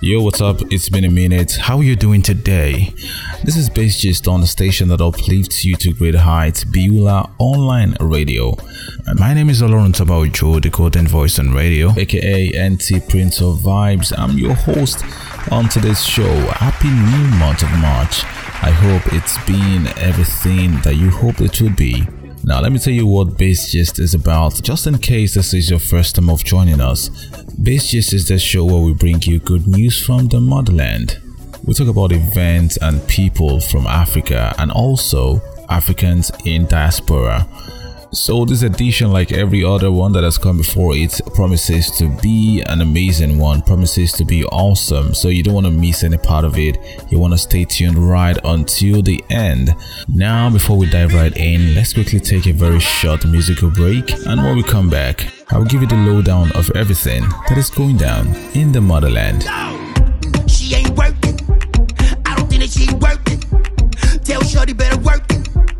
Yo, what's up? It's been a minute. How are you doing today? This is Best Gist on the station that uplifts you to great heights, Beulah Online Radio. My name is Oloran Tabaujo, the Golden Voice on Radio, aka NT Prince of Vibes. I'm your host on today's show. Happy new month of March. I hope it's been everything that you hoped it would be. Now, let me tell you what Best Gist is about, just in case this is your first time of joining us. Best Gist is the show where we bring you good news from the motherland. We talk about events and people from Africa and also Africans in diaspora. So this edition, like every other one that has come before it, promises to be an amazing one, promises to be awesome. So you don't want to miss any part of it. You want to stay tuned right until the end. Now, before we dive right in, let's quickly take a very short musical break. And when we come back, I will give you the lowdown of everything that is going down in the motherland. She ain't working. I don't think that she working. Tell Shorty better.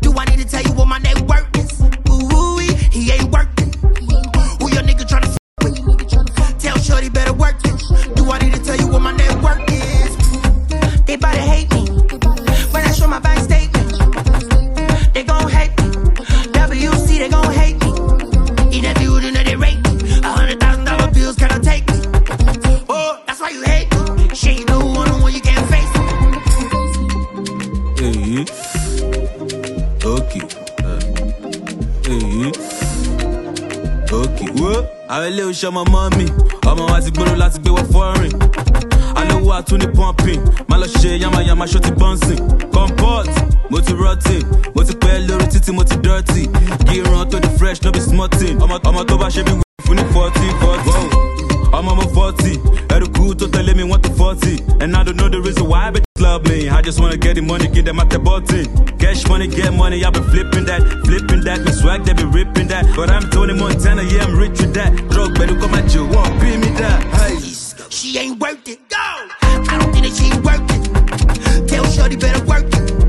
Do I need to tell you what my àwọn ilé oṣù ọmọ mọ́ mi ọmọ wa ti gbọ́dọ̀ láti gbé wọ fọ́rin alówó àtúní pumping. Má lọ ṣe yamayama ṣó ti bọ́ǹsìn comport mo ti rọtì mo ti pẹ́ lórí títí mo ti dọ́tì gíran tó di fresh no be small thing ọmọ tó bá ṣe bí wí fún ní forty forty. ọmọ mo forty ẹrù kú tó tẹ̀lé mi wọ́n tó forty and I don't know the reason why but love me I just wanna get the money give them at the button cash money get money I been flipping that flipping that my swag they be ripping that but I'm Tony Montana yeah I'm rich with that drug better come at you won't me that hey. She ain't worth it. Go! I don't think that she worth it. Tell Shorty better work it.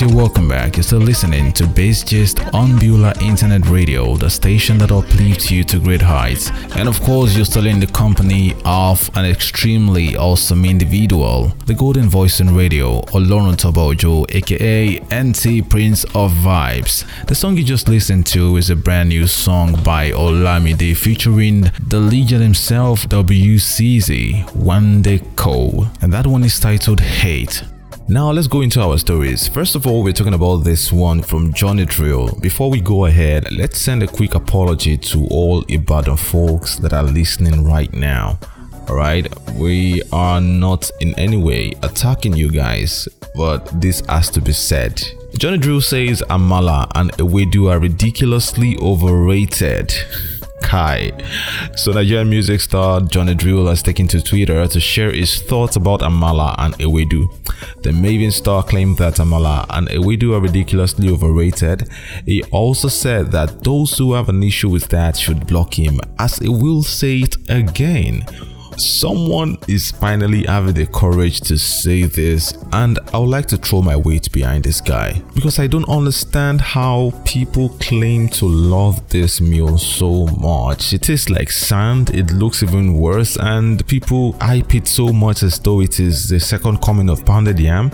You're welcome back. You're still listening to Best Gist on Beulah Internet Radio, the station that uplifts you to great heights. And of course, you're still in the company of an extremely awesome individual, the golden voice in radio, Oloran Tobojo, aka NT Prince of Vibes. The song you just listened to is a brand new song by Olamide featuring the legend himself, WCZ, Wande Coal. And that one is titled Hate. Now let's go into our stories. First of all, we're talking about this one from Johnny Drille. Before we go ahead, let's send a quick apology to all Ibadan folks that are listening right now. Alright, we are not in any way attacking you guys, but this has to be said. Johnny Drille says Amala and Ewedu are ridiculously overrated. Kai. So Nigerian music star Johnny Drille has taken to Twitter to share his thoughts about Amala and Ewedu. The Mavin star claimed that Amala and Ewedu are ridiculously overrated. He also said that those who have an issue with that should block him, as he will say it again. Someone is finally having the courage to say this, and I would like to throw my weight behind this guy because I don't understand how people claim to love this meal so much. It tastes like sand, it looks even worse, and people hype it so much as though it is the second coming of pounded yam.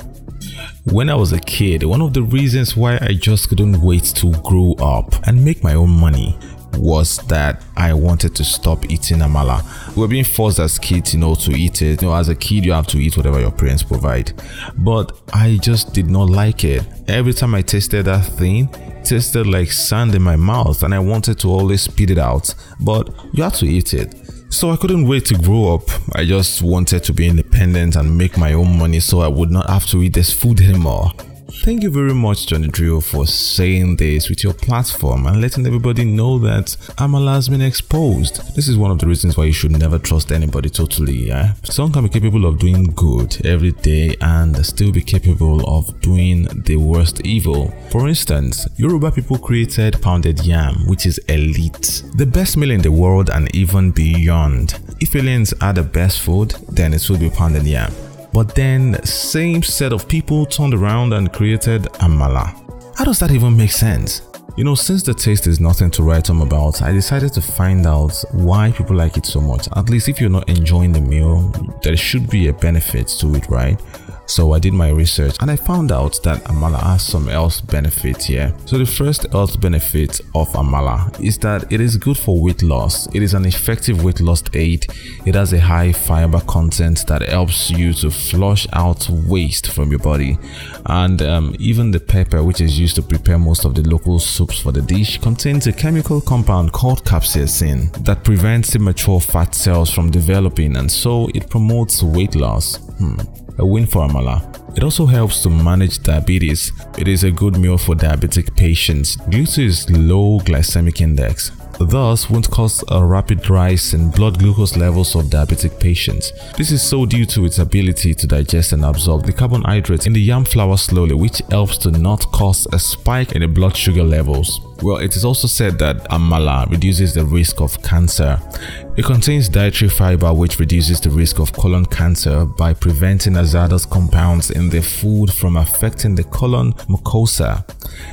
When I was a kid, one of the reasons why I just couldn't wait to grow up and make my own money was that I wanted to stop eating amala. We were being forced as kids, you know, to eat it. You know, as a kid, you have to eat whatever your parents provide. But I just did not like it. Every time I tasted that thing, it tasted like sand in my mouth, and I wanted to always spit it out. But you had to eat it. So I couldn't wait to grow up. I just wanted to be independent and make my own money so I would not have to eat this food anymore. Thank you very much, Johnny Drille, for saying this with your platform and letting everybody know that Amala has been exposed. This is one of the reasons why you should never trust anybody totally. Yeah? Some can be capable of doing good every day and still be capable of doing the worst evil. For instance, Yoruba people created pounded yam, which is elite, the best meal in the world and even beyond. If aliens are the best food, then it will be pounded yam. But then, same set of people turned around and created Amala. How does that even make sense? You know, since the taste is nothing to write home about, I decided to find out why people like it so much. At least if you're not enjoying the meal, there should be a benefit to it, right? So I did my research and I found out that Amala has some health benefits here. So the first health benefit of Amala is that it is good for weight loss. It is an effective weight loss aid. It has a high fiber content that helps you to flush out waste from your body. And um, even the pepper, which is used to prepare most of the local soups for the dish, contains a chemical compound called capsaicin that prevents immature fat cells from developing and so it promotes weight loss. Hmm a win formula. It also helps to manage diabetes. It is a good meal for diabetic patients due to its low glycemic index thus won't cause a rapid rise in blood glucose levels of diabetic patients. This is so due to its ability to digest and absorb the carbohydrates in the yam flour slowly which helps to not cause a spike in the blood sugar levels. Well, it is also said that amala reduces the risk of cancer. It contains dietary fiber which reduces the risk of colon cancer by preventing hazardous compounds in the food from affecting the colon mucosa.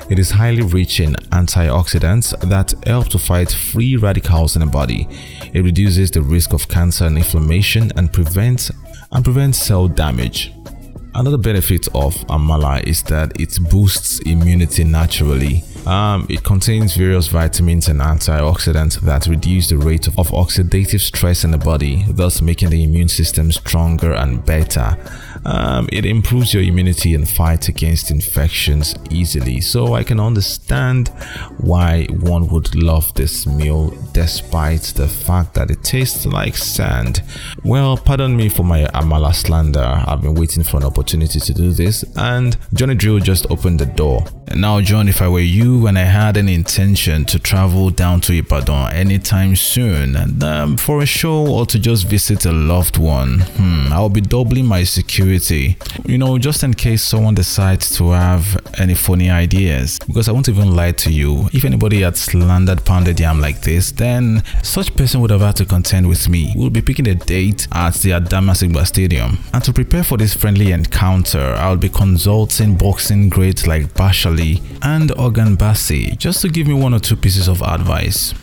It is highly rich in antioxidants that help to fight free radicals in the body. It reduces the risk of cancer and inflammation and prevents and prevents cell damage. Another benefit of amala is that it boosts immunity naturally. Um, it contains various vitamins and antioxidants that reduce the rate of, oxidative stress in the body, thus making the immune system stronger and better. Um, it improves your immunity and fight against infections easily. So I can understand why one would love this meal despite the fact that it tastes like sand. Well, pardon me for my Amala slander. I've been waiting for an opportunity to do this, and Johnny Drille just opened the door. Now, John, if I were you and I had an intention to travel down to Ibadan anytime soon um, for a show or to just visit a loved one, hmm, I'll be doubling my security. You know, just in case someone decides to have any funny ideas. Because I won't even lie to you. If anybody had slandered pounded yam like this, then such person would have had to contend with me. We'll be picking a date at the Adama Adamasingba Stadium. And to prepare for this friendly encounter, I'll be consulting boxing greats like Bashali and Organ Bassi just to give me one or two pieces of advice.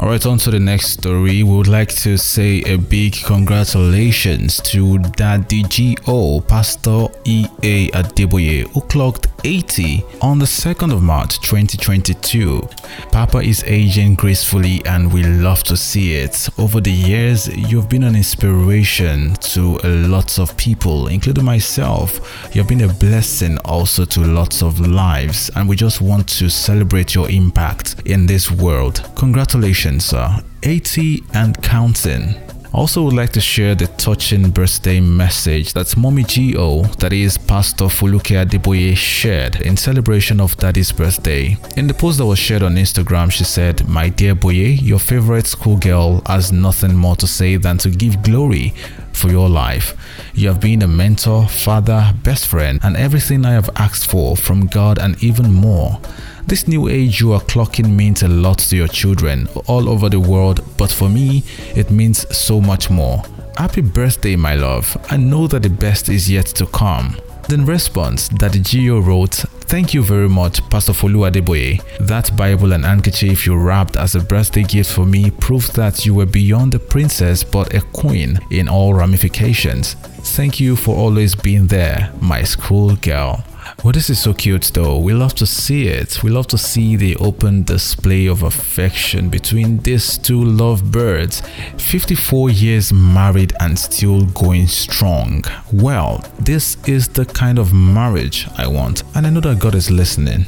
Alright, on to the next story. We would like to say a big congratulations to Daddy G.O. Pastor E.A. Adeboye, who clocked 80 on the 2nd of March 2022. Papa is aging gracefully and we love to see it. Over the years, you've been an inspiration to lots of people, including myself. You've been a blessing also to lots of lives, and we just want to celebrate your impact in this world. Congratulations, sir. 80 and counting. Also would like to share the touching birthday message that Mommy G.O., that is Pastor Foluke Adeboye, shared in celebration of Daddy's birthday. In the post that was shared on Instagram, she said, My dear Boye, your favorite schoolgirl has nothing more to say than to give glory for your life. You have been a mentor, father, best friend, and everything I have asked for from God and even more. This new age you are clocking means a lot to your children all over the world, but for me, it means so much more. Happy birthday, my love. I know that the best is yet to come. In response, Daddy G.O. wrote, Thank you very much, Pastor Folu Adeboye. That Bible and handkerchief you wrapped as a birthday gift for me proves that you were beyond a princess but a queen in all ramifications. Thank you for always being there, my school girl. Well, this is so cute though. We love to see it. We love to see the open display of affection between these two lovebirds. 54 years married and still going strong. Well, this is the kind of marriage I want, and I know that God is listening.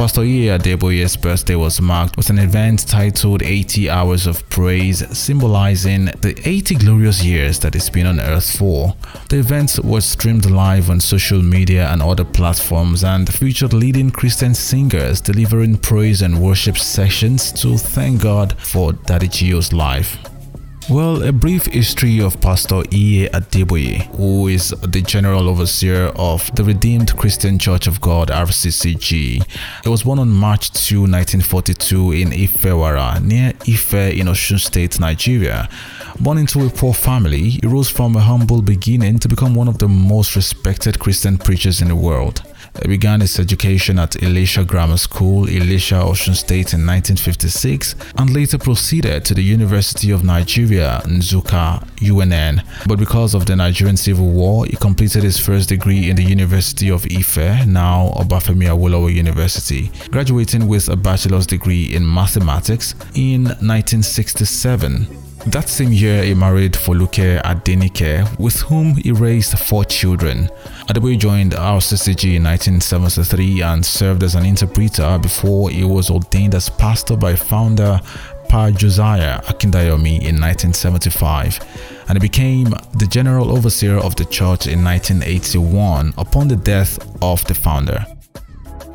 Pastor E. Adeboye's birthday was marked with an event titled 80 Hours of Praise, symbolizing the 80 glorious years that he's been on earth for. The event was streamed live on social media and other platforms and featured leading Christian singers delivering praise and worship sessions to thank God for Daddy G.O.'s life. Well, a brief history of Pastor E. Adeboye, who is the General Overseer of the Redeemed Christian Church of God, RCCG. He was born on March 2, 1942 in Ifewara, near Ife in Osun State, Nigeria. Born into a poor family, he rose from a humble beginning to become one of the most respected Christian preachers in the world. He began his education at Ilesha Grammar School, Ilesha, Osun State in 1956 and later proceeded to the University of Nigeria, Nsukka, UNN. But because of the Nigerian Civil War, he completed his first degree in the University of Ife, now Obafemi Awolowo University, graduating with a bachelor's degree in mathematics in 1967. That same year, he married Foluke Adenike, with whom he raised four children. Adeboye joined RCCG in 1973 and served as an interpreter before he was ordained as pastor by founder Pa Josiah Akindayomi in 1975 and he became the general overseer of the church in 1981 upon the death of the founder.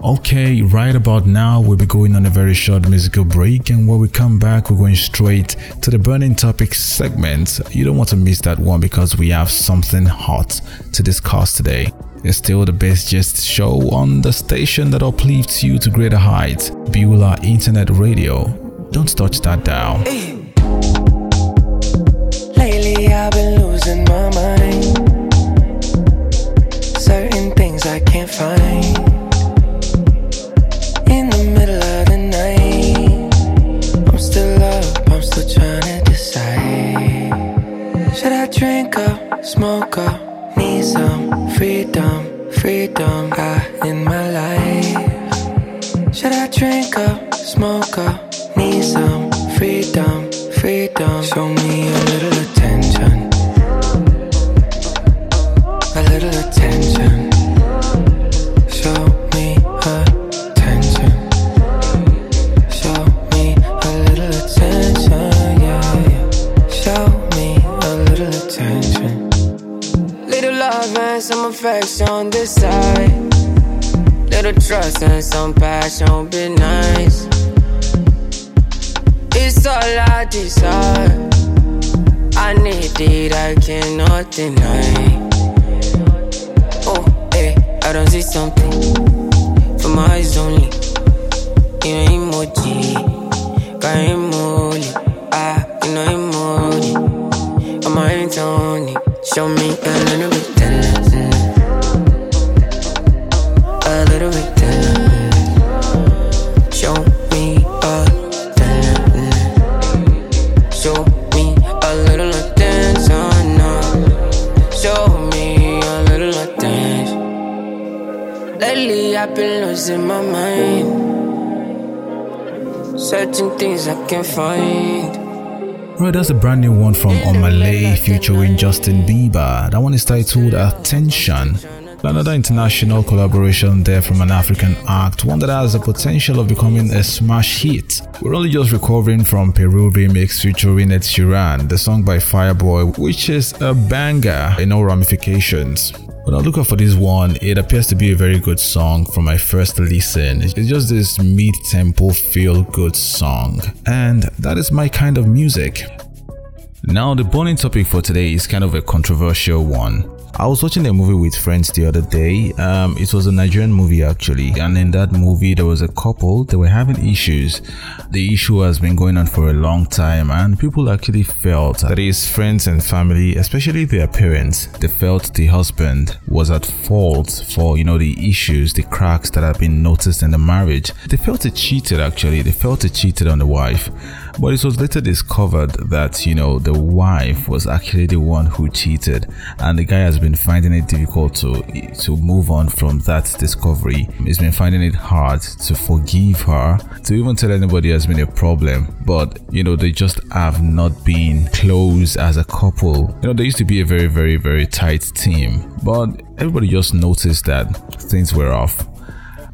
Okay, right about now, we'll be going on a very short musical break, and when we come back, we're going straight to the burning topics segment. You don't want to miss that one because we have something hot to discuss today. It's still the best gist show on the station that uplifts you to greater heights, Beulah Internet Radio. Don't touch that dial. Up, smoke up, need some freedom, freedom ah, in my life? Should I drink up, smoke up, I've been losing my mind. Certain things I can't find. Right, that's a brand new one from On Omah Lay featuring Justin Bieber. That one is titled Attention. Another international collaboration there from an African act, one that has the potential of becoming a smash hit. We're only just recovering from Peru remix featuring Ed Sheeran, the song by Fireboy, which is a banger in all ramifications. When I look out for this one, it appears to be a very good song from my first listen. It's just this mid-tempo feel-good song, and that is my kind of music. Now, the burning topic for today is kind of a controversial one. I was watching a movie with friends the other day. Um, it was a Nigerian movie actually, and in that movie there was a couple. They were having issues. The issue has been going on for a long time, and people actually felt that his friends and family, especially their parents, they felt the husband was at fault for you know the issues, the cracks that have been noticed in the marriage. They felt he cheated actually. They felt he cheated on the wife. But it was later discovered that, you know, the wife was actually the one who cheated, and the guy has been finding it difficult to to move on from that discovery. He's been finding it hard to forgive her, to even tell anybody has been a problem. But you know, they just have not been close as a couple. You know, they used to be a very, very, very tight team, but everybody just noticed that things were off.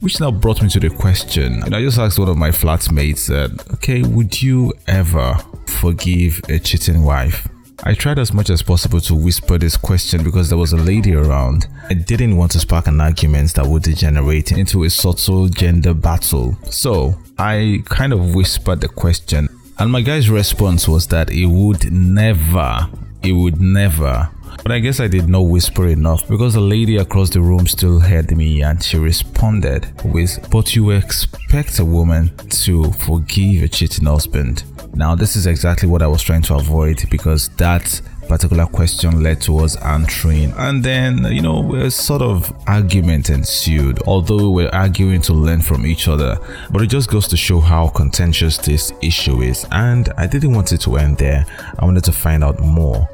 Which now brought me to the question. And I just asked one of my flatmates that, okay, would you ever forgive a cheating wife? I tried as much as possible to whisper this question because there was a lady around. I didn't want to spark an argument that would degenerate into a subtle gender battle. So I kind of whispered the question, and my guy's response was that he would never, he would never. But I guess I did not whisper enough because the lady across the room still heard me and she responded with, But you expect a woman to forgive a cheating husband. Now, this is exactly what I was trying to avoid because that particular question led to us answering. And then, you know, a sort of argument ensued, although we we're arguing to learn from each other. But it just goes to show how contentious this issue is. And I didn't want it to end there, I wanted to find out more.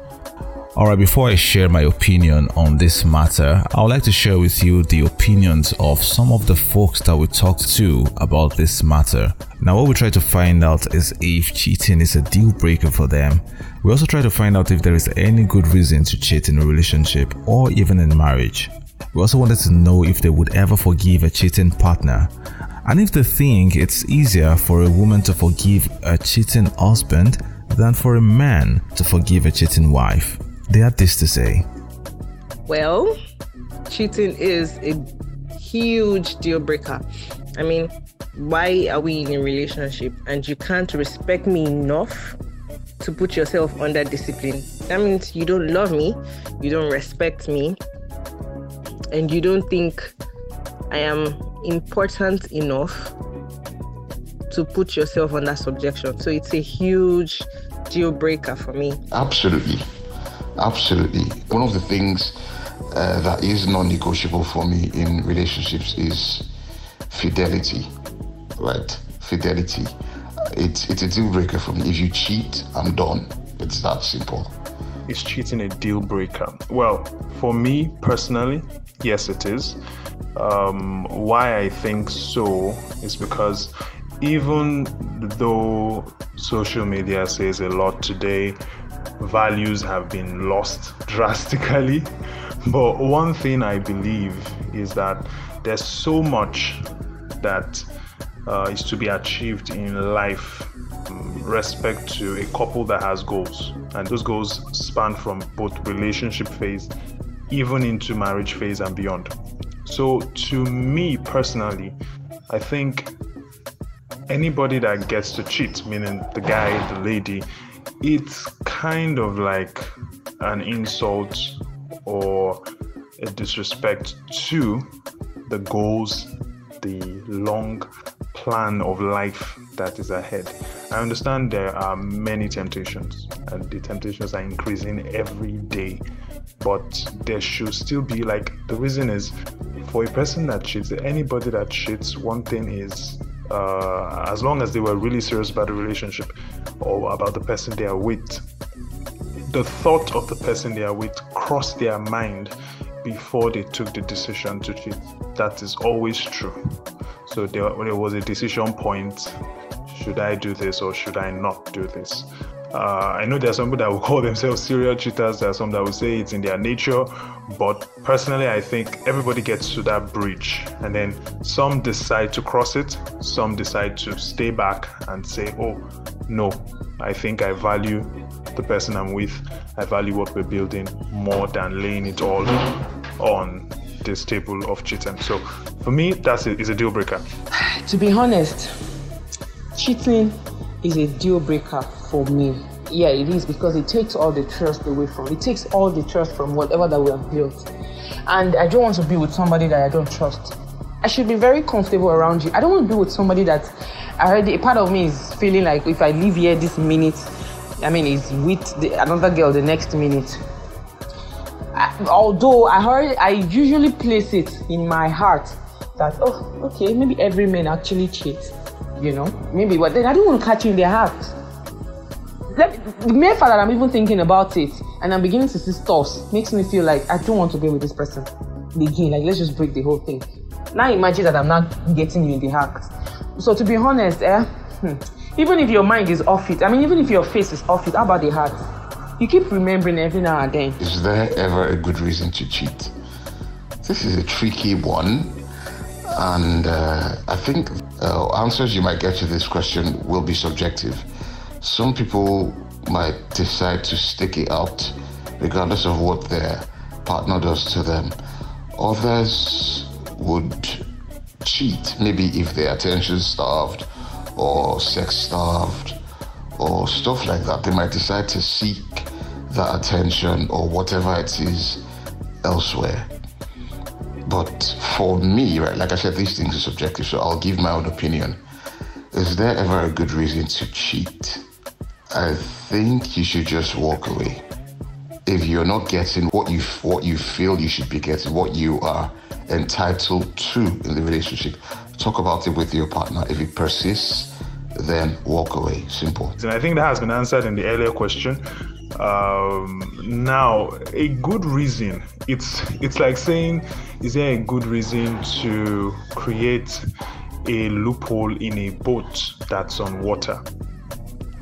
Alright, before I share my opinion on this matter, I would like to share with you the opinions of some of the folks that we talked to about this matter. Now, what we try to find out is if cheating is a deal breaker for them. We also try to find out if there is any good reason to cheat in a relationship or even in marriage. We also wanted to know if they would ever forgive a cheating partner. And if they think it's easier for a woman to forgive a cheating husband than for a man to forgive a cheating wife. They had this to say. Well, cheating is a huge deal breaker. I mean, why are we in a relationship and you can't respect me enough to put yourself under discipline? That means you don't love me, you don't respect me, and you don't think I am important enough to put yourself under subjection. So it's a huge deal breaker for me. Absolutely. Absolutely. One of the things uh, that is non negotiable for me in relationships is fidelity, right? Fidelity. It's, it's a deal breaker for me. If you cheat, I'm done. It's that simple. Is cheating a deal breaker? Well, for me personally, yes, it is. Um, why I think so is because even though social media says a lot today, values have been lost drastically. But one thing I believe is that there's so much that uh, is to be achieved in life um, respect to a couple that has goals and those goals span from both relationship phase even into marriage phase and beyond so to me personally i think anybody that gets to cheat meaning the guy the lady it's kind of like an insult or a disrespect to the goals, the long plan of life that is ahead. I understand there are many temptations, and the temptations are increasing every day, but there should still be like the reason is for a person that cheats, anybody that cheats, one thing is uh, as long as they were really serious about the relationship or about the person they are with, the thought of the person they are with crossed their mind before they took the decision to cheat. That is always true. So there, there was a decision point should I do this or should I not do this? Uh, I know there are some people that will call themselves serial cheaters. There are some that will say it's in their nature. But personally, I think everybody gets to that bridge. And then some decide to cross it, some decide to stay back and say, oh, no, I think I value the person I'm with. I value what we're building more than laying it all on this table of cheating. So for me, that's a, is a deal breaker. To be honest, cheating is a deal breaker for me. Yeah, it is because it takes all the trust away from. It takes all the trust from whatever that we have built. And I don't want to be with somebody that I don't trust. I should be very comfortable around you. I don't want to be with somebody that already a part of me is feeling like if I leave here this minute, I mean, is with the, another girl the next minute. I, although I heard, I usually place it in my heart that oh, okay, maybe every man actually cheats, you know, maybe, but then I don't want to catch you in their heart the mere fact that I'm even thinking about it and I'm beginning to see stores makes me feel like I don't want to be with this person again. Like, let's just break the whole thing. Now imagine that I'm not getting you in the act. So to be honest, eh, hmm, even if your mind is off it, I mean, even if your face is off it, how about the heart? You keep remembering every now and then. Is there ever a good reason to cheat? This is a tricky one. And uh, I think uh, answers you might get to this question will be subjective. Some people might decide to stick it out regardless of what their partner does to them. Others would cheat, maybe if they're attention starved or sex starved or stuff like that. They might decide to seek that attention or whatever it is elsewhere. But for me, right, like I said, these things are subjective, so I'll give my own opinion. Is there ever a good reason to cheat? I think you should just walk away. If you're not getting what you what you feel you should be getting, what you are entitled to in the relationship, talk about it with your partner. If it persists, then walk away. Simple. And I think that has been answered in the earlier question. Um, now, a good reason. It's it's like saying, is there a good reason to create a loophole in a boat that's on water?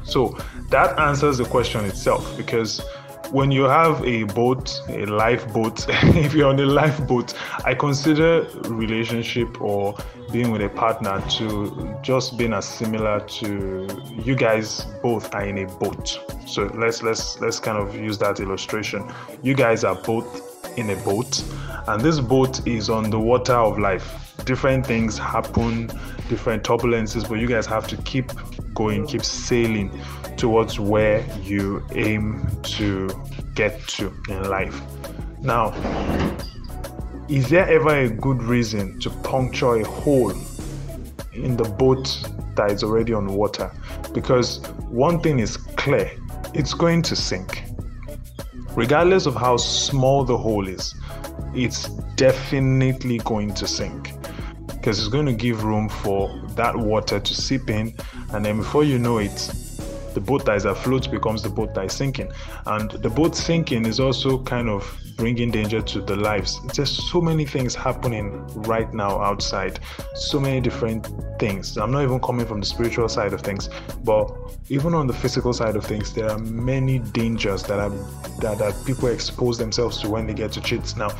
So that answers the question itself because when you have a boat, a lifeboat, if you're on a lifeboat, I consider relationship or being with a partner to just being as similar to you guys both are in a boat. So let's let's let's kind of use that illustration. You guys are both in a boat, and this boat is on the water of life. Different things happen, different turbulences, but you guys have to keep going, keep sailing towards where you aim to get to in life. Now, is there ever a good reason to puncture a hole in the boat that is already on water? Because one thing is clear it's going to sink. Regardless of how small the hole is, it's definitely going to sink because it's going to give room for that water to seep in, and then before you know it, the boat that is afloat becomes the boat that is sinking. And the boat sinking is also kind of bringing danger to the lives. There's so many things happening right now outside, so many different things. I'm not even coming from the spiritual side of things, but even on the physical side of things, there are many dangers that are that, that people expose themselves to when they get to cheats. Now,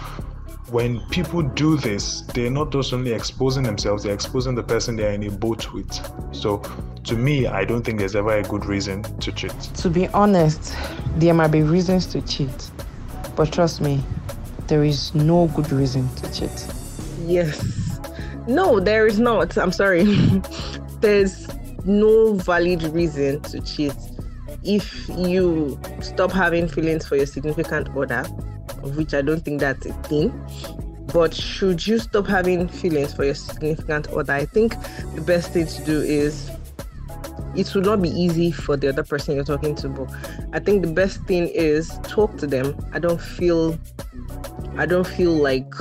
when people do this, they're not just only exposing themselves, they're exposing the person they're in a boat with. So, to me, I don't think there's ever a good reason to cheat. To be honest, there might be reasons to cheat, but trust me, there is no good reason to cheat. Yes. No, there is not. I'm sorry. There's no valid reason to cheat. If you stop having feelings for your significant other, of which I don't think that's a thing. But should you stop having feelings for your significant other, I think the best thing to do is it will not be easy for the other person you're talking to, but I think the best thing is talk to them. I don't feel I don't feel like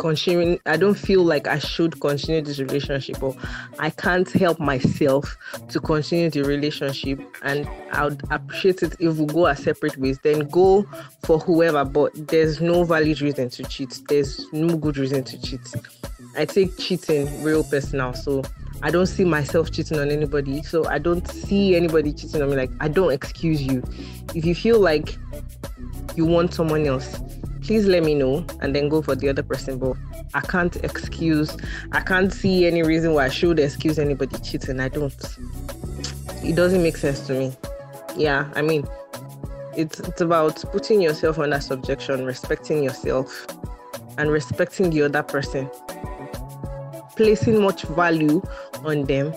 continuing i don't feel like i should continue this relationship or i can't help myself to continue the relationship and i would appreciate it if we go our separate ways then go for whoever but there's no valid reason to cheat there's no good reason to cheat i take cheating real personal so i don't see myself cheating on anybody so i don't see anybody cheating on me like i don't excuse you if you feel like you want someone else please let me know and then go for the other person. But I can't excuse, I can't see any reason why I should excuse anybody cheating. I don't. It doesn't make sense to me. Yeah, I mean, it's it's about putting yourself under subjection, respecting yourself, and respecting the other person. Placing much value on them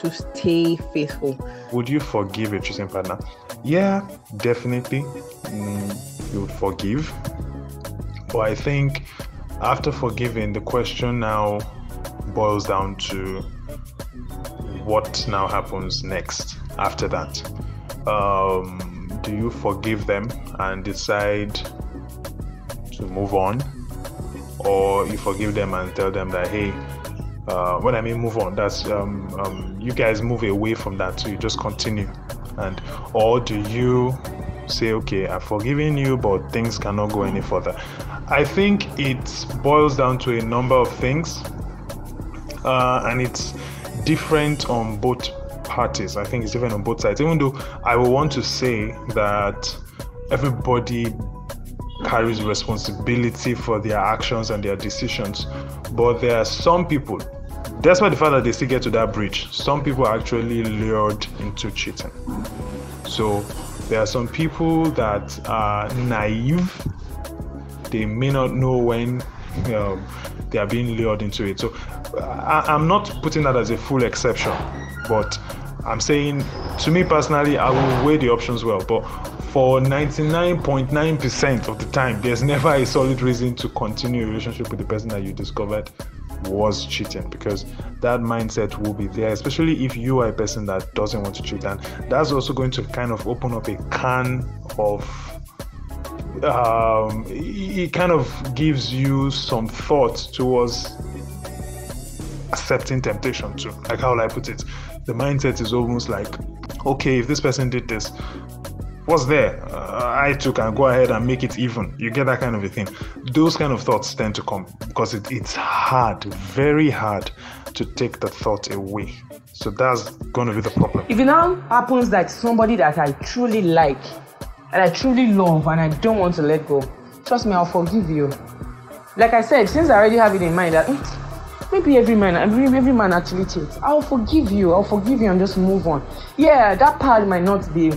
to stay faithful. Would you forgive a cheating partner? Yeah, definitely. Mm, you would forgive but I think after forgiving, the question now boils down to what now happens next after that. Um, do you forgive them and decide to move on, or you forgive them and tell them that hey, uh, when I mean move on, that's um, um, you guys move away from that, so you just continue, and or do you say okay, I've forgiven you, but things cannot go any further? I think it boils down to a number of things, uh, and it's different on both parties. I think it's different on both sides. Even though I will want to say that everybody carries responsibility for their actions and their decisions. But there are some people, despite the fact that they still get to that bridge, some people are actually lured into cheating. So there are some people that are naive. They may not know when um, they are being lured into it. So I, I'm not putting that as a full exception, but I'm saying to me personally, I will weigh the options well. But for 99.9% of the time, there's never a solid reason to continue a relationship with the person that you discovered was cheating because that mindset will be there, especially if you are a person that doesn't want to cheat. And that's also going to kind of open up a can of um, it kind of gives you some thought towards accepting temptation too. Like how I put it? The mindset is almost like, okay, if this person did this, what's there? Uh, I too can go ahead and make it even. You get that kind of a thing. Those kind of thoughts tend to come because it, it's hard, very hard to take the thought away. So that's going to be the problem. If it now happens that somebody that I truly like, and I truly love, and I don't want to let go, trust me, I'll forgive you. Like I said, since I already have it in mind that mm, maybe every man, every, every man actually cheats, I'll forgive you. I'll forgive you and just move on. Yeah, that part might not be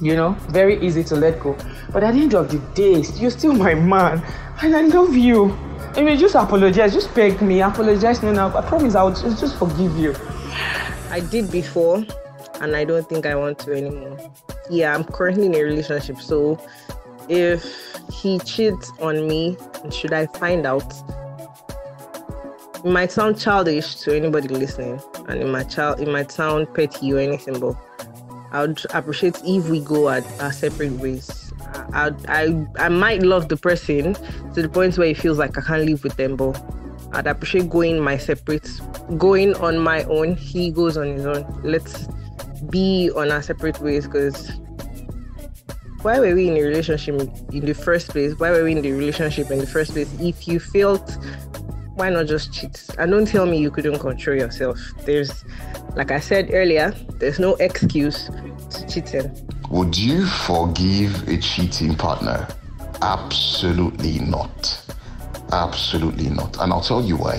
you know, very easy to let go. But at the end of the day, you're still my man, and I love you. I mean, just apologize, just beg me, apologize no now. I promise I'll just, just forgive you. I did before, and I don't think I want to anymore. Yeah, I'm currently in a relationship, so if he cheats on me, should I find out? It might sound childish to anybody listening, and it might child, it might sound petty or anything, but I would appreciate if we go at our separate ways. I, I I might love the person to the point where it feels like I can't live with them, but I'd appreciate going my separate, going on my own. He goes on his own. Let's be on our separate ways because why were we in a relationship in the first place? Why were we in the relationship in the first place? If you felt, why not just cheat? And don't tell me you couldn't control yourself. There's like I said earlier, there's no excuse to cheating. Would you forgive a cheating partner? Absolutely not. Absolutely not. And I'll tell you why.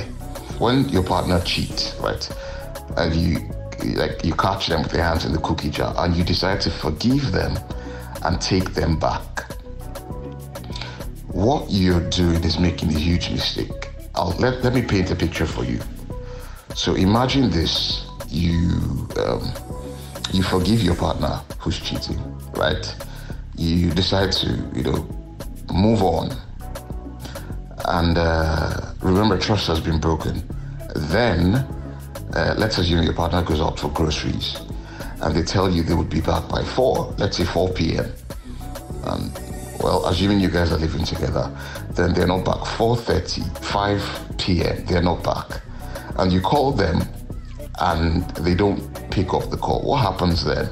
When your partner cheats, right, and you like you catch them with their hands in the cookie jar and you decide to forgive them and take them back. What you're doing is making a huge mistake. I'll let, let me paint a picture for you. So imagine this you um, you forgive your partner who's cheating, right? You decide to you know move on, and uh, remember trust has been broken. Then uh, let's assume your partner goes out for groceries, and they tell you they would be back by four. Let's say four p.m. And well, assuming you guys are living together, then they're not back 4:30, 5 p.m. They're not back, and you call them and they don't pick up the call, what happens then?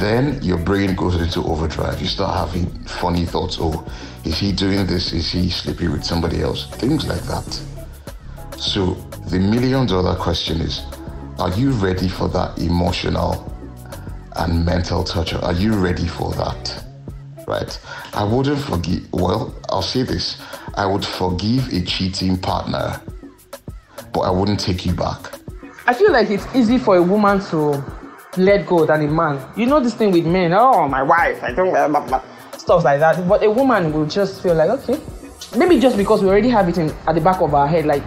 Then your brain goes into overdrive. You start having funny thoughts. Oh, is he doing this? Is he sleeping with somebody else? Things like that. So the million dollar question is are you ready for that emotional and mental torture? Are you ready for that? Right? I wouldn't forgive, well, I'll say this I would forgive a cheating partner, but I wouldn't take you back. I feel like it's easy for a woman to let go than a man. You know this thing with men, oh my wife, I don't stuff like that. But a woman will just feel like, okay, maybe just because we already have it in at the back of our head, like,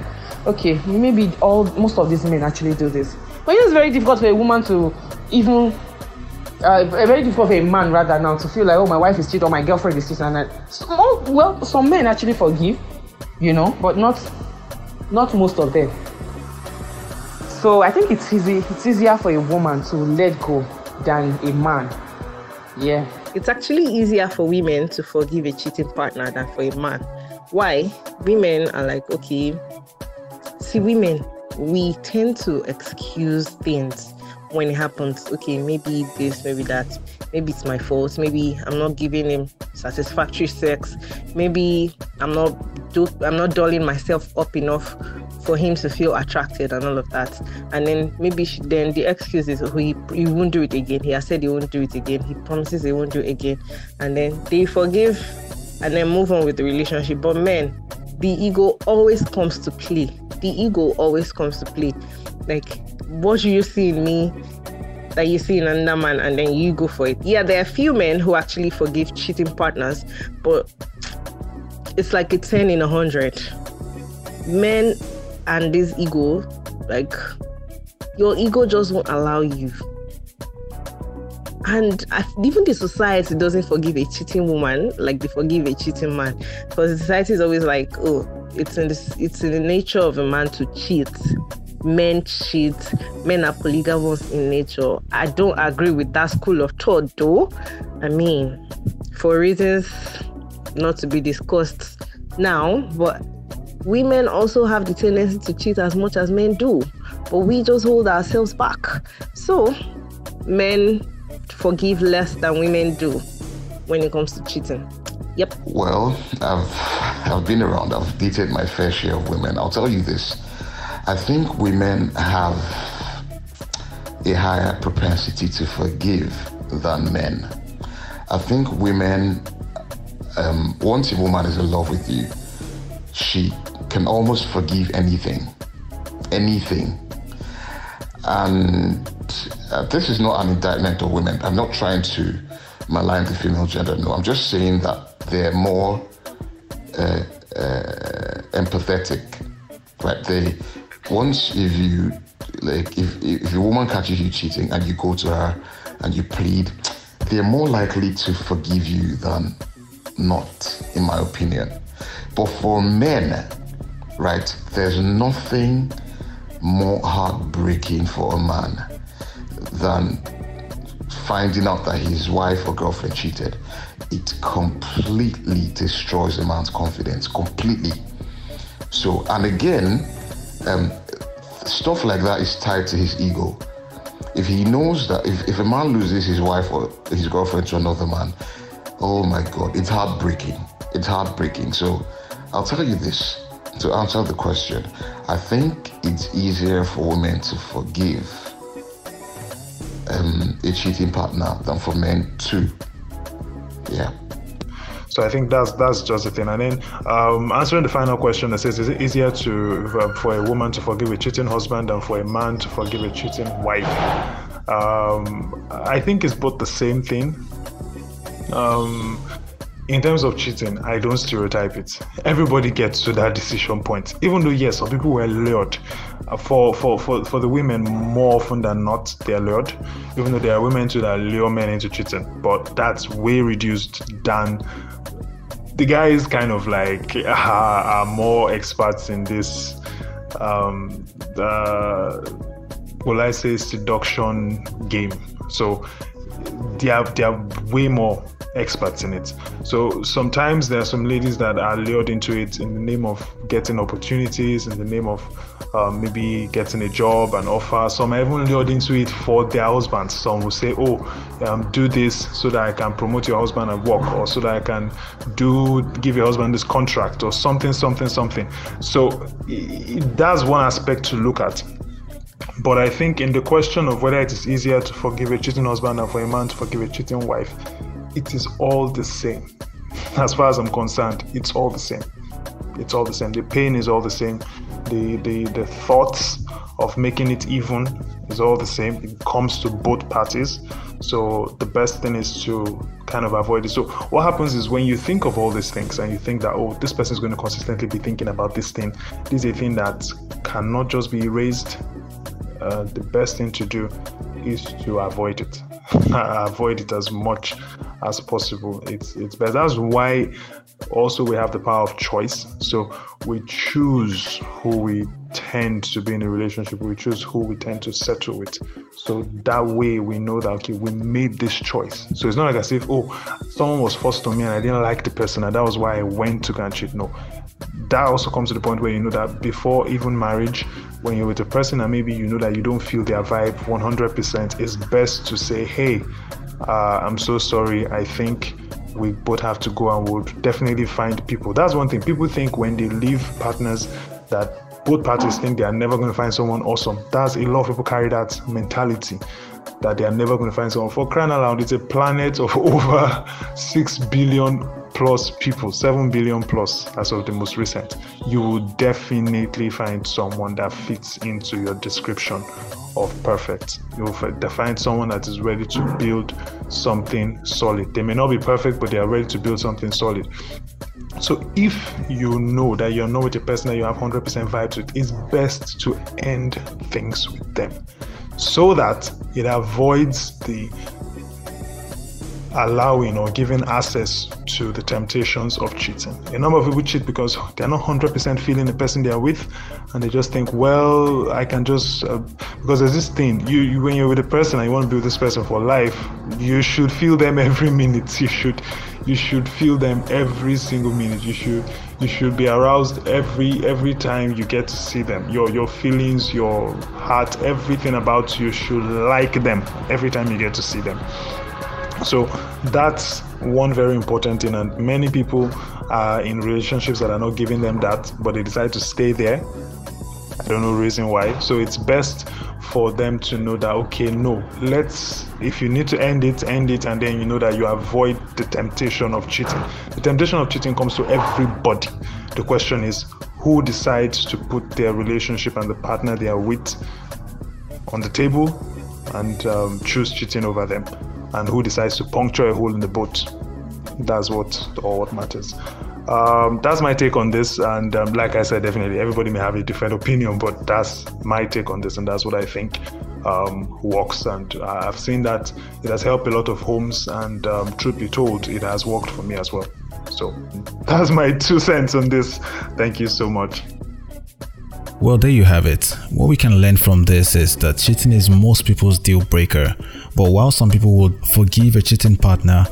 okay, maybe all most of these men actually do this. But it's very difficult for a woman to even uh, very difficult for a man rather now to feel like, oh, my wife is cheating or my girlfriend is cheating. And some, well, some men actually forgive, you know, but not not most of them. So I think it's easy. It's easier for a woman to let go than a man. Yeah. It's actually easier for women to forgive a cheating partner than for a man. Why? Women are like, okay, see, women, we tend to excuse things when it happens. Okay, maybe this, maybe that. Maybe it's my fault. Maybe I'm not giving him satisfactory sex. Maybe I'm not do I'm not dolling myself up enough for him to feel attracted and all of that. And then maybe she, then the excuse is, oh, he, he won't do it again. He has said he won't do it again. He promises he won't do it again. And then they forgive and then move on with the relationship. But men, the ego always comes to play. The ego always comes to play. Like, what do you see in me that you see in another man, and then you go for it? Yeah, there are few men who actually forgive cheating partners, but it's like a 10 in a 100. Men and this ego, like, your ego just won't allow you and even the society doesn't forgive a cheating woman like they forgive a cheating man because society is always like oh it's in this it's in the nature of a man to cheat men cheat men are polygamous in nature i don't agree with that school of thought though i mean for reasons not to be discussed now but women also have the tendency to cheat as much as men do but we just hold ourselves back so men forgive less than women do when it comes to cheating. Yep. Well, I've I've been around. I've dated my fair share of women. I'll tell you this. I think women have a higher propensity to forgive than men. I think women, um, once a woman is in love with you, she can almost forgive anything, anything. And uh, this is not an indictment of women. I'm not trying to malign the female gender. No, I'm just saying that they're more uh, uh, empathetic. Right? They once if you like if if a woman catches you cheating and you go to her and you plead, they're more likely to forgive you than not, in my opinion. But for men, right, there's nothing more heartbreaking for a man than finding out that his wife or girlfriend cheated. It completely destroys a man's confidence, completely. So, and again, um, stuff like that is tied to his ego. If he knows that if, if a man loses his wife or his girlfriend to another man, oh my God, it's heartbreaking. It's heartbreaking. So, I'll tell you this to answer the question. I think it's easier for women to forgive um, a cheating partner than for men too. Yeah. So I think that's that's just the thing. And then um, answering the final question that says, is it easier to uh, for a woman to forgive a cheating husband than for a man to forgive a cheating wife? Um, I think it's both the same thing. Um, in terms of cheating, I don't stereotype it. Everybody gets to that decision point. Even though yes, some people were lured. Uh, for for for, for the women, more often than not, they're lured. Even though there are women too that lure men into cheating, but that's way reduced than the guys. Kind of like are, are more experts in this. Um, will I say seduction game? So they are they are way more experts in it. So sometimes there are some ladies that are lured into it in the name of getting opportunities, in the name of um, maybe getting a job, an offer. Some are even lured into it for their husbands. Some will say, "Oh, um, do this so that I can promote your husband at work, or so that I can do give your husband this contract, or something, something, something." So that's one aspect to look at. But I think in the question of whether it is easier to forgive a cheating husband than for a man to forgive a cheating wife, it is all the same. As far as I'm concerned, it's all the same. It's all the same. The pain is all the same. The the the thoughts of making it even is all the same. It comes to both parties. So the best thing is to kind of avoid it. So what happens is when you think of all these things and you think that oh this person is going to consistently be thinking about this thing, this is a thing that cannot just be erased. Uh, the best thing to do is to avoid it. avoid it as much as possible. It's it's best. That's why also we have the power of choice. So we choose who we tend to be in a relationship. We choose who we tend to settle with. So that way we know that okay, we made this choice. So it's not like as if oh, someone was forced on me and I didn't like the person and that was why I went to go and cheat. No. That also comes to the point where you know that before even marriage, when you're with a person and maybe you know that you don't feel their vibe 100%, it's best to say, hey, uh, I'm so sorry. I think we both have to go and we'll definitely find people. That's one thing. People think when they leave partners that both parties think they are never going to find someone awesome. That's a lot of people carry that mentality that they are never going to find someone. For crying out loud, it's a planet of over 6 billion plus people, 7 billion plus as of the most recent, you will definitely find someone that fits into your description of perfect. You'll find someone that is ready to build something solid. They may not be perfect, but they are ready to build something solid. So if you know that you're not with a person that you have 100% vibes with, it's best to end things with them so that it avoids the allowing or giving access to the temptations of cheating. A number of people cheat because they're not 100% feeling the person they are with, and they just think, well, I can just uh, because there's this thing. You, you, when you're with a person and you want to be with this person for life, you should feel them every minute. You should you should feel them every single minute. You should you should be aroused every every time you get to see them. Your your feelings, your heart, everything about you should like them every time you get to see them. So that's one very important thing, and many people are in relationships that are not giving them that, but they decide to stay there. I don't know reason why. So it's best for them to know that okay, no, let's if you need to end it, end it, and then you know that you avoid the temptation of cheating. The temptation of cheating comes to everybody. The question is who decides to put their relationship and the partner they are with on the table and um, choose cheating over them and who decides to puncture a hole in the boat. That's what or what matters. Um, that's my take on this, and um, like I said, definitely everybody may have a different opinion, but that's my take on this, and that's what I think um, works. And I've seen that it has helped a lot of homes, and um, truth be told, it has worked for me as well. So that's my two cents on this. Thank you so much. Well, there you have it. What we can learn from this is that cheating is most people's deal breaker. But while some people would forgive a cheating partner,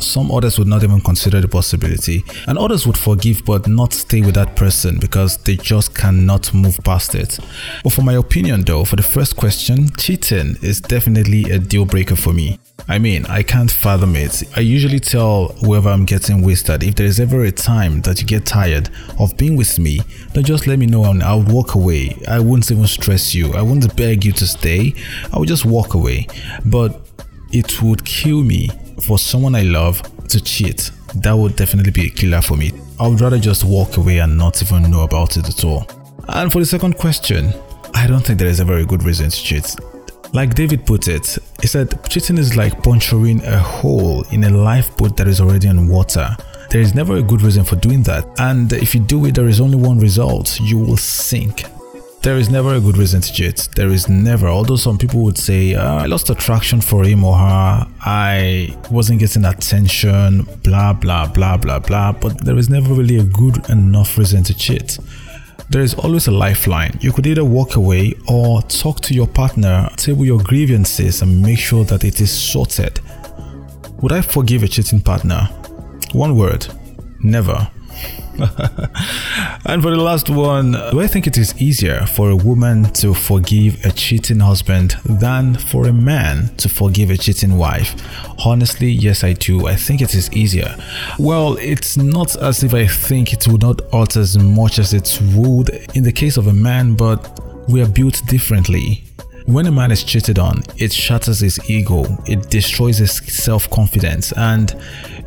some others would not even consider the possibility, and others would forgive but not stay with that person because they just cannot move past it. But for my opinion, though, for the first question, cheating is definitely a deal breaker for me. I mean, I can't fathom it. I usually tell whoever I'm getting with that if there is ever a time that you get tired of being with me, then just let me know and I would walk away. I wouldn't even stress you. I wouldn't beg you to stay. I would just walk away. But it would kill me for someone I love to cheat. That would definitely be a killer for me. I would rather just walk away and not even know about it at all. And for the second question, I don't think there is a very good reason to cheat. Like David put it, he said cheating is like puncturing a hole in a lifeboat that is already in water. There is never a good reason for doing that, and if you do it, there is only one result you will sink. There is never a good reason to cheat. There is never, although some people would say, uh, I lost attraction for him or her, I wasn't getting attention, blah, blah, blah, blah, blah, but there is never really a good enough reason to cheat. There is always a lifeline. You could either walk away or talk to your partner, table your grievances, and make sure that it is sorted. Would I forgive a cheating partner? One word never. and for the last one, do I think it is easier for a woman to forgive a cheating husband than for a man to forgive a cheating wife? Honestly, yes, I do. I think it is easier. Well, it's not as if I think it would not hurt as much as it would in the case of a man, but we are built differently. When a man is cheated on, it shatters his ego, it destroys his self confidence, and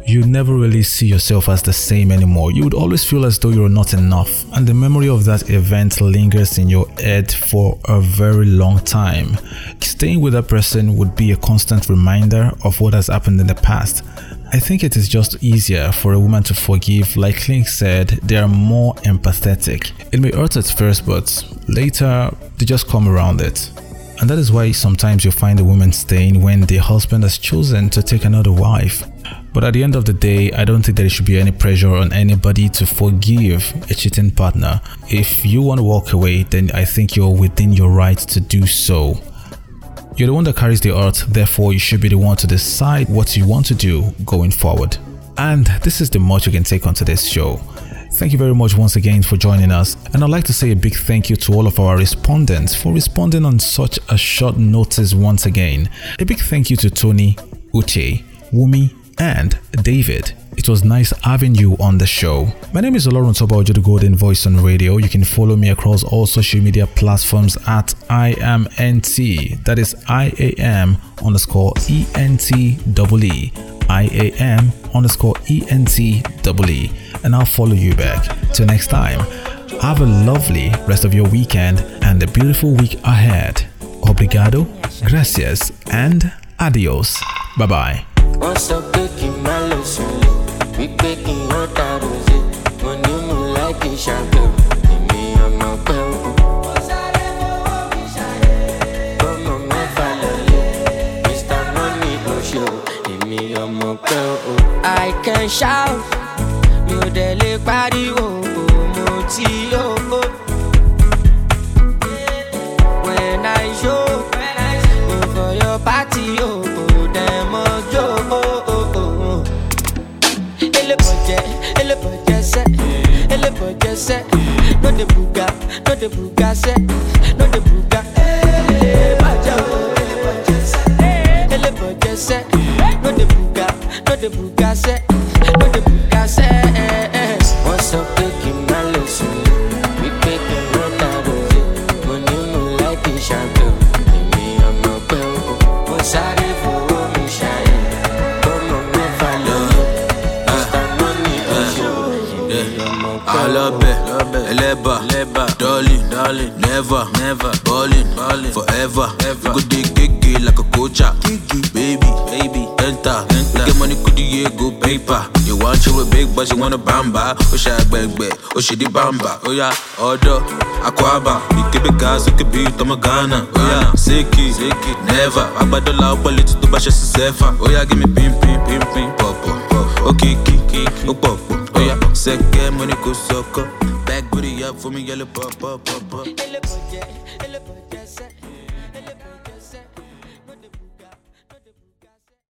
you never really see yourself as the same anymore. You would always feel as though you're not enough, and the memory of that event lingers in your head for a very long time. Staying with that person would be a constant reminder of what has happened in the past. I think it is just easier for a woman to forgive. Like Klink said, they are more empathetic. It may hurt at first, but later they just come around it. And that is why sometimes you find a woman staying when the husband has chosen to take another wife. But at the end of the day, I don't think there should be any pressure on anybody to forgive a cheating partner. If you want to walk away, then I think you're within your right to do so. You're the one that carries the earth, therefore, you should be the one to decide what you want to do going forward. And this is the much you can take on today's show. Thank you very much once again for joining us, and I'd like to say a big thank you to all of our respondents for responding on such a short notice once again. A big thank you to Tony, Uche, Wumi, and David. It was nice having you on the show. My name is Lawrence Obaojo, the Golden Voice on Radio. You can follow me across all social media platforms at IAMNT. That is I A M underscore E N T E E. I A M underscore E N T double E, and I'll follow you back. Till next time, have a lovely rest of your weekend and a beautiful week ahead. Obrigado, gracias, and adios. Bye bye. Wọ́n sọ pé kí n má lọ sùnlé wípé kí n yán tààrọ̀ sí mo ní mo láìkí ṣàgbẹ̀wò èmi ọmọ pẹ́ o. bọ́mọ mẹ́fà lọ́lé mr money oṣù èmi ọmọ pẹ́ o. i can shout mi ò pariwo mo ti yó o. when i show go for your party o no dey agbẹgbẹ o ṣe di bamba oya ọdọ akwaba ìkébé gas òkè bí tọmọ ghana oya seki never agbadọla ọpọlẹ tí tó bá ṣe sí sẹfà oya give me pimpin pimpin pọpọ òkìkí ó pọpọ oya sẹkẹ money kò sọkọ booty up for me yẹlẹ pọpọ